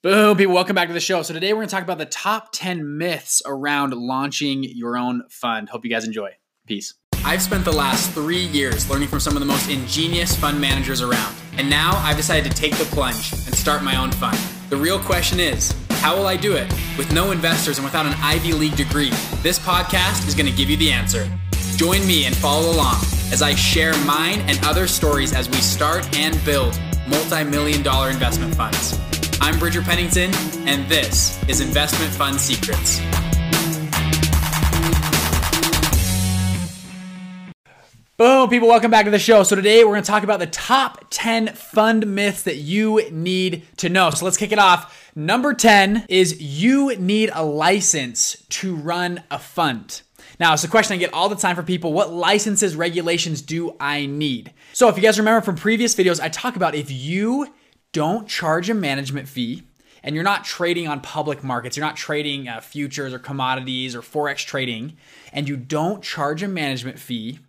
Boom, people, welcome back to the show. So, today we're going to talk about the top 10 myths around launching your own fund. Hope you guys enjoy. Peace. I've spent the last three years learning from some of the most ingenious fund managers around. And now I've decided to take the plunge and start my own fund. The real question is how will I do it? With no investors and without an Ivy League degree, this podcast is going to give you the answer. Join me and follow along as I share mine and other stories as we start and build multi million dollar investment funds. I'm Bridger Pennington, and this is Investment Fund Secrets. Boom, people, welcome back to the show. So, today we're going to talk about the top 10 fund myths that you need to know. So, let's kick it off. Number 10 is you need a license to run a fund. Now, it's a question I get all the time for people what licenses, regulations do I need? So, if you guys remember from previous videos, I talk about if you don't charge a management fee and you're not trading on public markets, you're not trading uh, futures or commodities or forex trading, and you don't charge a management fee,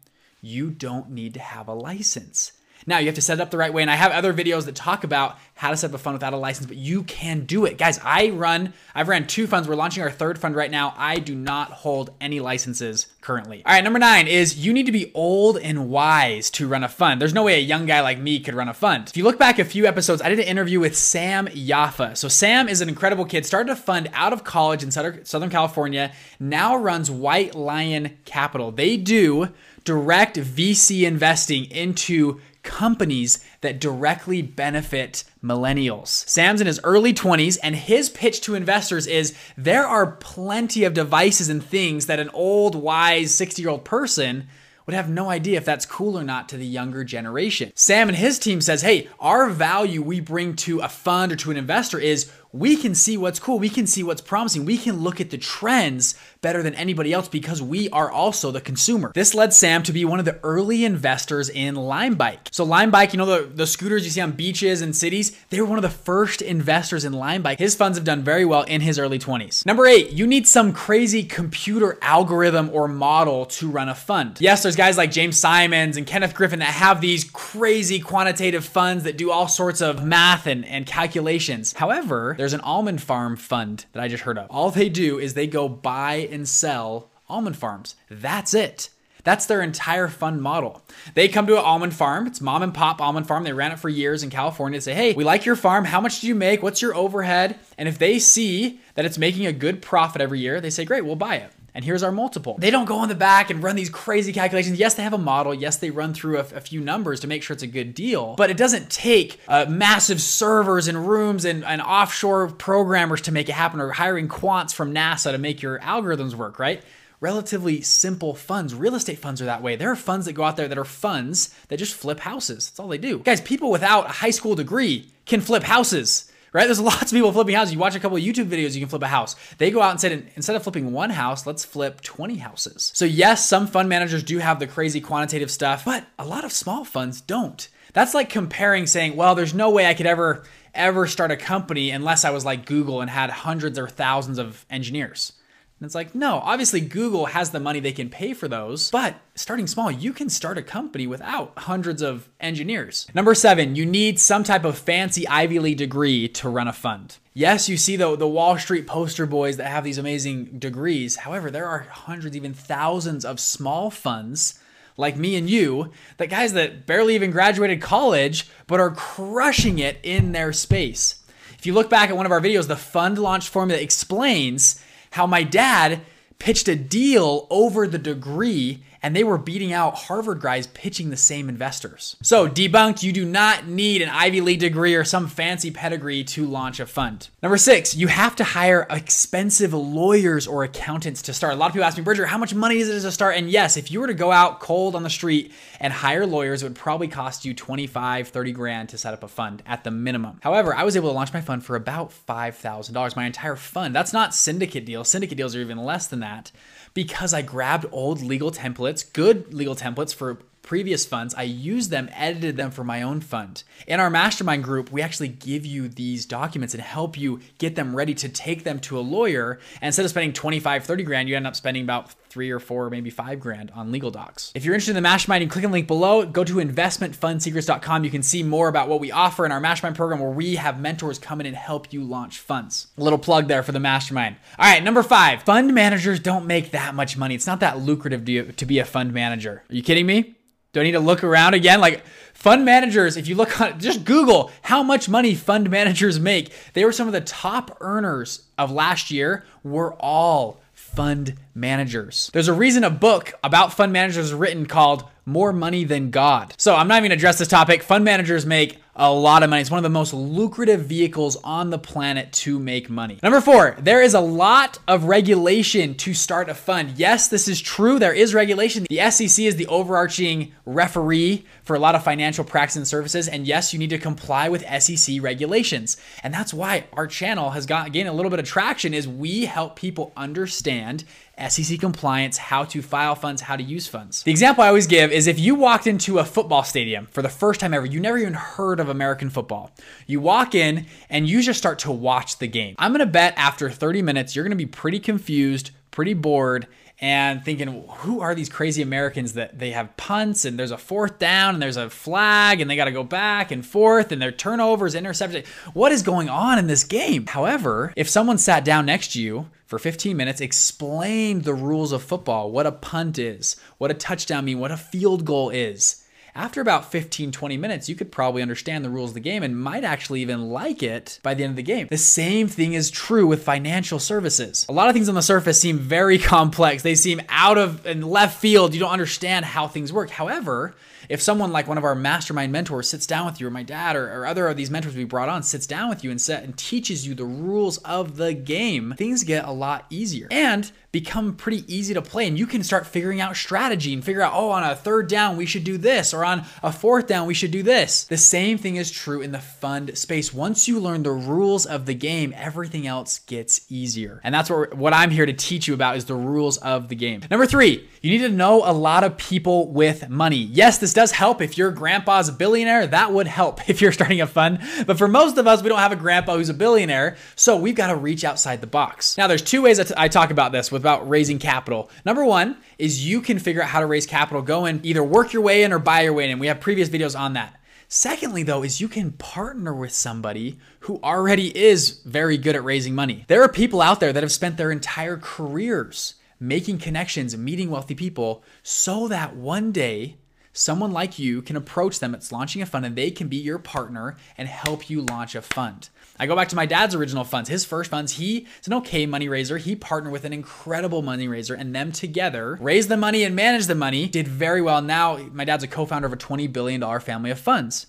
you don't need to have a license. Now you have to set it up the right way. And I have other videos that talk about how to set up a fund without a license, but you can do it. Guys, I run, I've ran two funds. We're launching our third fund right now. I do not hold any licenses currently. All right, number nine is you need to be old and wise to run a fund. There's no way a young guy like me could run a fund. If you look back a few episodes, I did an interview with Sam Yaffa. So Sam is an incredible kid, started a fund out of college in Southern California, now runs White Lion Capital. They do direct VC investing into companies that directly benefit millennials. Sam's in his early 20s, and his pitch to investors is there are plenty of devices and things that an old, wise 60 year old person would have no idea if that's cool or not to the younger generation. Sam and his team says, hey, our value we bring to a fund or to an investor is we can see what's cool, we can see what's promising, we can look at the trends better than anybody else because we are also the consumer. This led Sam to be one of the early investors in Lime Bike. So Lime Bike, you know the, the scooters you see on beaches and cities, they were one of the first investors in Lime Bike. His funds have done very well in his early 20s. Number eight, you need some crazy computer algorithm or model to run a fund. Yes, there's guys like James Simons and Kenneth Griffin that have these crazy quantitative funds that do all sorts of math and, and calculations. However, there's an almond farm fund that I just heard of. All they do is they go buy and sell almond farms. That's it. That's their entire fund model. They come to an almond farm. It's mom and pop almond farm. They ran it for years in California. They say, hey, we like your farm. How much do you make? What's your overhead? And if they see that it's making a good profit every year, they say, great, we'll buy it. And here's our multiple. They don't go on the back and run these crazy calculations. Yes, they have a model. Yes, they run through a, a few numbers to make sure it's a good deal. But it doesn't take uh, massive servers and rooms and, and offshore programmers to make it happen or hiring quants from NASA to make your algorithms work, right? relatively simple funds. Real estate funds are that way. There are funds that go out there that are funds that just flip houses. That's all they do. Guys, people without a high school degree can flip houses right? There's lots of people flipping houses. You watch a couple YouTube videos, you can flip a house. They go out and said, instead of flipping one house, let's flip 20 houses. So, yes, some fund managers do have the crazy quantitative stuff, but a lot of small funds don't. That's like comparing saying, well, there's no way I could ever, ever start a company unless I was like Google and had hundreds or thousands of engineers. And it's like, no, obviously Google has the money they can pay for those, but starting small, you can start a company without hundreds of engineers. Number seven, you need some type of fancy Ivy League degree to run a fund. Yes, you see the, the Wall Street poster boys that have these amazing degrees. However, there are hundreds, even thousands of small funds like me and you, that guys that barely even graduated college, but are crushing it in their space. If you look back at one of our videos, the fund launch formula explains how my dad pitched a deal over the degree and they were beating out Harvard guys pitching the same investors. So, debunked, you do not need an Ivy League degree or some fancy pedigree to launch a fund. Number six, you have to hire expensive lawyers or accountants to start. A lot of people ask me, Bridger, how much money is it to start? And yes, if you were to go out cold on the street and hire lawyers, it would probably cost you 25, 30 grand to set up a fund at the minimum. However, I was able to launch my fund for about $5,000, my entire fund. That's not syndicate deals. Syndicate deals are even less than that because I grabbed old legal templates, good legal templates for previous funds. I used them, edited them for my own fund. In our mastermind group, we actually give you these documents and help you get them ready to take them to a lawyer. And instead of spending 25, 30 grand, you end up spending about three or four, maybe five grand on legal docs. If you're interested in the mastermind, you click the link below, go to investmentfundsecrets.com. You can see more about what we offer in our mastermind program where we have mentors come in and help you launch funds. A little plug there for the mastermind. All right, number five, fund managers don't make that much money. It's not that lucrative to be a fund manager. Are you kidding me? Do I need to look around again? Like fund managers, if you look on just Google how much money fund managers make, they were some of the top earners of last year, were all fund managers. There's a reason a book about fund managers is written called More Money Than God. So I'm not even gonna address this topic. Fund managers make a lot of money. It's one of the most lucrative vehicles on the planet to make money. Number four, there is a lot of regulation to start a fund. Yes, this is true. There is regulation. The SEC is the overarching referee for a lot of financial practices and services. And yes, you need to comply with SEC regulations. And that's why our channel has got gained a little bit of traction is we help people understand SEC compliance, how to file funds, how to use funds. The example I always give is if you walked into a football stadium for the first time ever, you never even heard of American football. You walk in and you just start to watch the game. I'm gonna bet after 30 minutes, you're gonna be pretty confused, pretty bored, and thinking, who are these crazy Americans that they have punts and there's a fourth down and there's a flag and they got to go back and forth and their turnovers, interceptions. What is going on in this game? However, if someone sat down next to you for 15 minutes, explained the rules of football, what a punt is, what a touchdown mean, what a field goal is, after about 15, 20 minutes, you could probably understand the rules of the game and might actually even like it by the end of the game. The same thing is true with financial services. A lot of things on the surface seem very complex. They seem out of and left field. You don't understand how things work. However, if someone like one of our mastermind mentors sits down with you, or my dad, or, or other of these mentors we brought on sits down with you and, set, and teaches you the rules of the game, things get a lot easier and become pretty easy to play. And you can start figuring out strategy and figure out, oh, on a third down, we should do this, or on a fourth down, we should do this. The same thing is true in the fund space. Once you learn the rules of the game, everything else gets easier. And that's what, what I'm here to teach you about is the rules of the game. Number three, you need to know a lot of people with money. Yes, this does help. If your grandpa's a billionaire, that would help if you're starting a fund. But for most of us, we don't have a grandpa who's a billionaire. So we've got to reach outside the box. Now, there's two ways I talk about this about raising capital. Number one is you can figure out how to raise capital. Go and either work your way in or buy your way in. We have previous videos on that. Secondly, though, is you can partner with somebody who already is very good at raising money. There are people out there that have spent their entire careers making connections, meeting wealthy people, so that one day someone like you can approach them it's launching a fund and they can be your partner and help you launch a fund. I go back to my dad's original funds. His first funds, he is an okay money raiser. He partnered with an incredible money raiser and them together raised the money and managed the money, did very well. Now my dad's a co-founder of a $20 billion family of funds.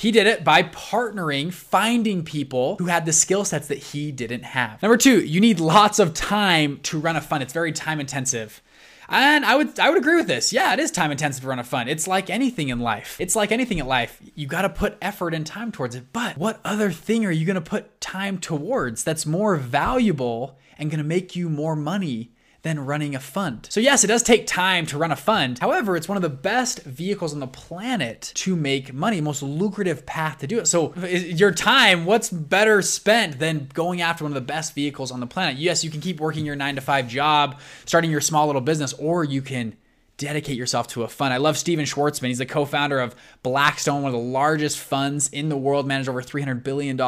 He did it by partnering, finding people who had the skill sets that he didn't have. Number two, you need lots of time to run a fund. It's very time intensive. And I would I would agree with this. Yeah, it is time intensive to run a fund. It's like anything in life. It's like anything in life. You got to put effort and time towards it. But what other thing are you going to put time towards that's more valuable and going to make you more money than running a fund. So, yes, it does take time to run a fund. However, it's one of the best vehicles on the planet to make money, most lucrative path to do it. So, your time, what's better spent than going after one of the best vehicles on the planet? Yes, you can keep working your nine to five job, starting your small little business, or you can dedicate yourself to a fund. I love Stephen Schwarzman. He's the co-founder of Blackstone, one of the largest funds in the world, managed over $300 billion.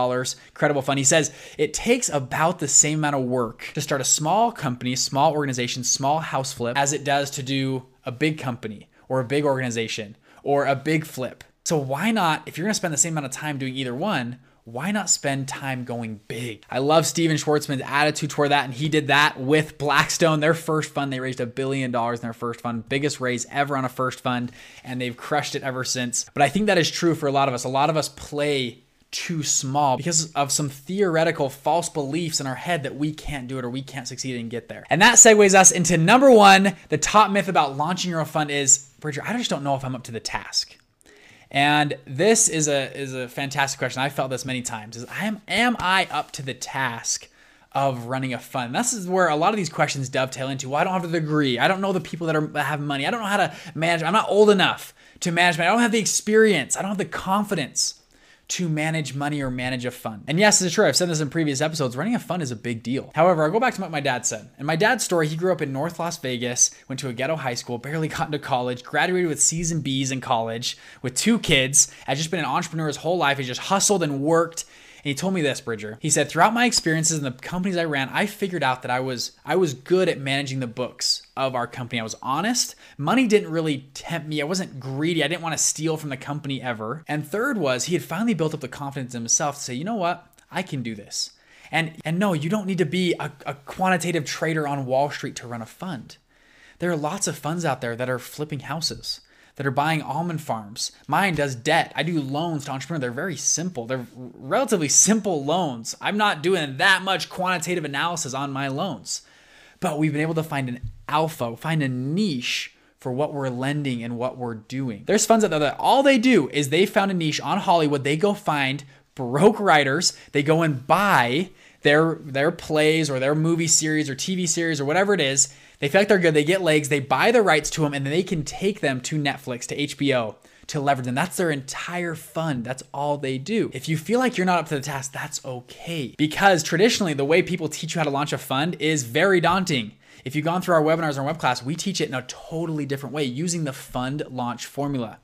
Credible fund. He says it takes about the same amount of work to start a small company, small organization, small house flip as it does to do a big company or a big organization or a big flip. So why not, if you're gonna spend the same amount of time doing either one, why not spend time going big? I love Stephen Schwarzman's attitude toward that, and he did that with Blackstone. Their first fund, they raised a billion dollars in their first fund, biggest raise ever on a first fund, and they've crushed it ever since. But I think that is true for a lot of us. A lot of us play too small because of some theoretical false beliefs in our head that we can't do it or we can't succeed and get there. And that segues us into number one the top myth about launching your own fund is, Bridger, I just don't know if I'm up to the task. And this is a is a fantastic question. I felt this many times. Is I am am I up to the task of running a fund? this is where a lot of these questions dovetail into. Well, I don't have the degree. I don't know the people that are that have money. I don't know how to manage. I'm not old enough to manage. I don't have the experience. I don't have the confidence to manage money or manage a fund. And yes, it's true. I've said this in previous episodes. Running a fund is a big deal. However, I'll go back to what my dad said. In my dad's story, he grew up in North Las Vegas, went to a ghetto high school, barely got into college, graduated with C's and B's in college with two kids, had just been an entrepreneur his whole life. He just hustled and worked and he told me this, Bridger. He said, throughout my experiences in the companies I ran, I figured out that I was I was good at managing the books of our company. I was honest. Money didn't really tempt me. I wasn't greedy. I didn't want to steal from the company ever. And third was he had finally built up the confidence in himself to say, you know what? I can do this. And and no, you don't need to be a, a quantitative trader on Wall Street to run a fund. There are lots of funds out there that are flipping houses that are buying almond farms. Mine does debt. I do loans to entrepreneurs. They're very simple. They're relatively simple loans. I'm not doing that much quantitative analysis on my loans. But we've been able to find an alpha, find a niche for what we're lending and what we're doing. There's funds out there that all they do is they found a niche on Hollywood. They go find broke writers. They go and buy their their plays or their movie series or TV series or whatever it is they feel like they're good. They get legs. They buy the rights to them, and then they can take them to Netflix, to HBO, to leverage them. That's their entire fund. That's all they do. If you feel like you're not up to the task, that's okay. Because traditionally, the way people teach you how to launch a fund is very daunting. If you've gone through our webinars or web class, we teach it in a totally different way using the fund launch formula.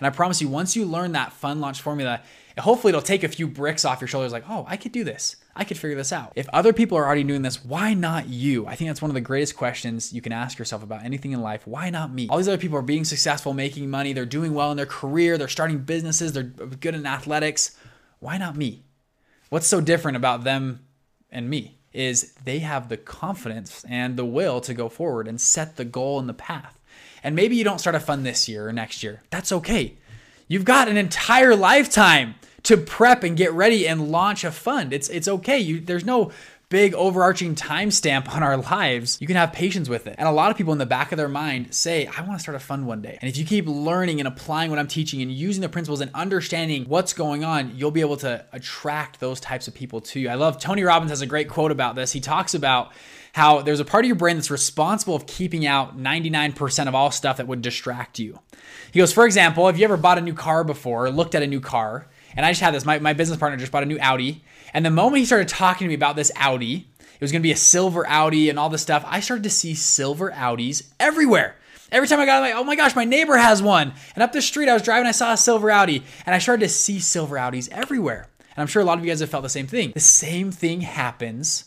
And I promise you, once you learn that fund launch formula, hopefully it'll take a few bricks off your shoulders like, oh, I could do this. I could figure this out. If other people are already doing this, why not you? I think that's one of the greatest questions you can ask yourself about anything in life. Why not me? All these other people are being successful, making money, they're doing well in their career, they're starting businesses, they're good in athletics. Why not me? What's so different about them and me is they have the confidence and the will to go forward and set the goal and the path. And maybe you don't start a fund this year or next year. That's okay. You've got an entire lifetime to prep and get ready and launch a fund. It's it's okay. You there's no big overarching timestamp on our lives, you can have patience with it. And a lot of people in the back of their mind say, I want to start a fund one day. And if you keep learning and applying what I'm teaching and using the principles and understanding what's going on, you'll be able to attract those types of people to you. I love Tony Robbins has a great quote about this. He talks about how there's a part of your brain that's responsible of keeping out 99% of all stuff that would distract you. He goes, for example, have you ever bought a new car before or looked at a new car? And I just had this. My, my business partner just bought a new Audi. And the moment he started talking to me about this Audi, it was gonna be a silver Audi and all this stuff, I started to see silver Audis everywhere. Every time I got, I'm like, oh my gosh, my neighbor has one. And up the street, I was driving, I saw a silver Audi, and I started to see silver Audis everywhere. And I'm sure a lot of you guys have felt the same thing. The same thing happens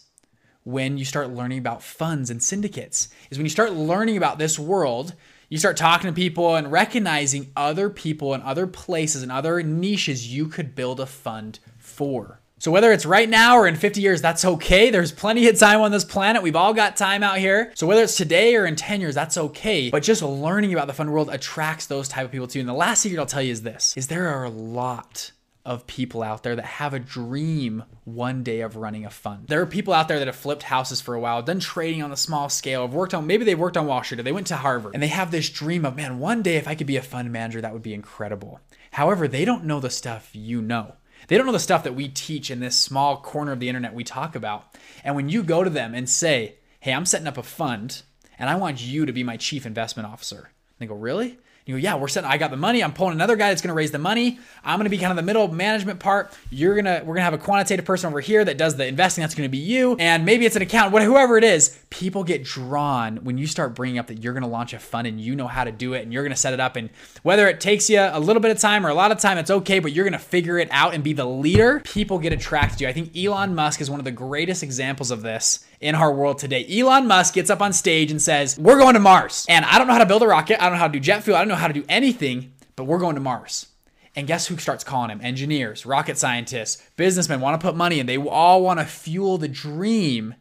when you start learning about funds and syndicates. Is when you start learning about this world, you start talking to people and recognizing other people and other places and other niches you could build a fund for. So whether it's right now or in 50 years, that's okay. There's plenty of time on this planet. We've all got time out here. So whether it's today or in 10 years, that's okay. But just learning about the fund world attracts those type of people too. And the last secret I'll tell you is this, is there are a lot of people out there that have a dream one day of running a fund. There are people out there that have flipped houses for a while, done trading on a small scale, have worked on maybe they worked on Wall Street or they went to Harvard and they have this dream of, man, one day if I could be a fund manager, that would be incredible. However, they don't know the stuff you know. They don't know the stuff that we teach in this small corner of the internet we talk about. And when you go to them and say, hey, I'm setting up a fund and I want you to be my chief investment officer, they go, really? You go, yeah, we're setting. I got the money. I'm pulling another guy that's going to raise the money. I'm going to be kind of the middle management part. You're gonna we're gonna have a quantitative person over here that does the investing. That's going to be you, and maybe it's an account. Whoever it is, people get drawn when you start bringing up that you're going to launch a fund and you know how to do it and you're going to set it up. And whether it takes you a little bit of time or a lot of time, it's okay. But you're going to figure it out and be the leader. People get attracted to you. I think Elon Musk is one of the greatest examples of this in our world today. Elon Musk gets up on stage and says, We're going to Mars. And I don't know how to build a rocket. I don't know how to do jet fuel. I don't know how to do anything, but we're going to Mars. And guess who starts calling him? Engineers, rocket scientists, businessmen want to put money in. They all want to fuel the dream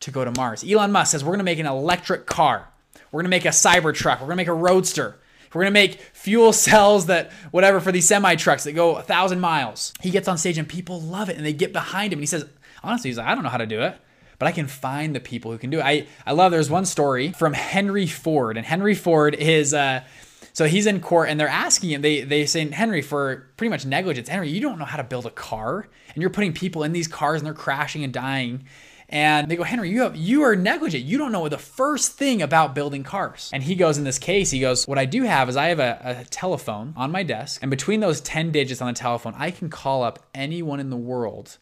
to go to Mars. Elon Musk says, We're going to make an electric car. We're going to make a cyber truck. We're going to make a Roadster. We're going to make fuel cells that, whatever, for these semi trucks that go a thousand miles. He gets on stage and people love it and they get behind him. And he says, Honestly, he's like, I don't know how to do it but I can find the people who can do it. I, I love there's one story from Henry Ford, and Henry Ford is uh so he's in court and they're asking him, they they say, Henry, for pretty much negligence, Henry, you don't know how to build a car, and you're putting people in these cars and they're crashing and dying. And they go, Henry, you have you are negligent. You don't know the first thing about building cars. And he goes, in this case, he goes, What I do have is I have a, a telephone on my desk, and between those 10 digits on the telephone, I can call up anyone in the world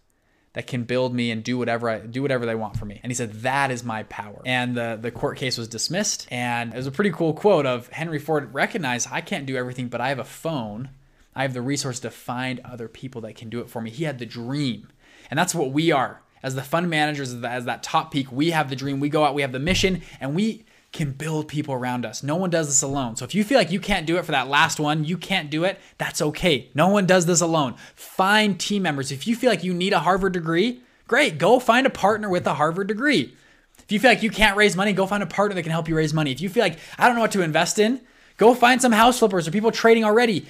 that can build me and do whatever I do whatever they want for me. And he said that is my power. And the the court case was dismissed. And it was a pretty cool quote of Henry Ford recognized I can't do everything, but I have a phone. I have the resource to find other people that can do it for me. He had the dream. And that's what we are. As the fund managers, as that top peak, we have the dream. We go out, we have the mission, and we can build people around us. No one does this alone. So if you feel like you can't do it for that last one, you can't do it, that's okay. No one does this alone. Find team members. If you feel like you need a Harvard degree, great, go find a partner with a Harvard degree. If you feel like you can't raise money, go find a partner that can help you raise money. If you feel like I don't know what to invest in, go find some house flippers or people trading already.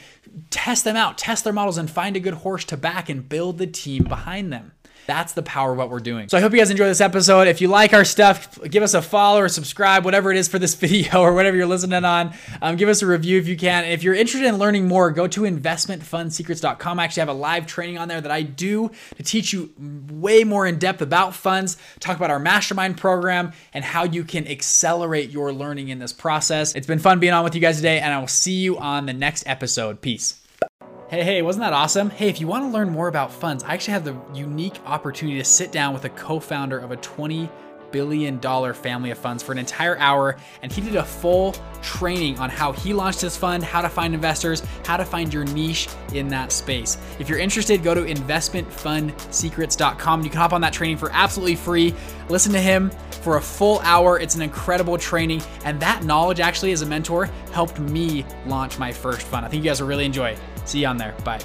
Test them out, test their models, and find a good horse to back and build the team behind them. That's the power of what we're doing. So I hope you guys enjoy this episode. If you like our stuff, give us a follow or subscribe, whatever it is for this video or whatever you're listening on. Um, give us a review if you can. And if you're interested in learning more, go to investmentfundsecrets.com. I actually have a live training on there that I do to teach you way more in depth about funds, talk about our mastermind program, and how you can accelerate your learning in this process. It's been fun being on with you guys today, and I will see you on the next episode. Peace. Hey, hey, wasn't that awesome? Hey, if you want to learn more about funds, I actually have the unique opportunity to sit down with a co-founder of a 20 billion dollar family of funds for an entire hour and he did a full training on how he launched his fund, how to find investors, how to find your niche in that space. If you're interested, go to investmentfundsecrets.com. You can hop on that training for absolutely free. Listen to him for a full hour. It's an incredible training and that knowledge actually as a mentor helped me launch my first fund. I think you guys will really enjoy. See you on there. Bye.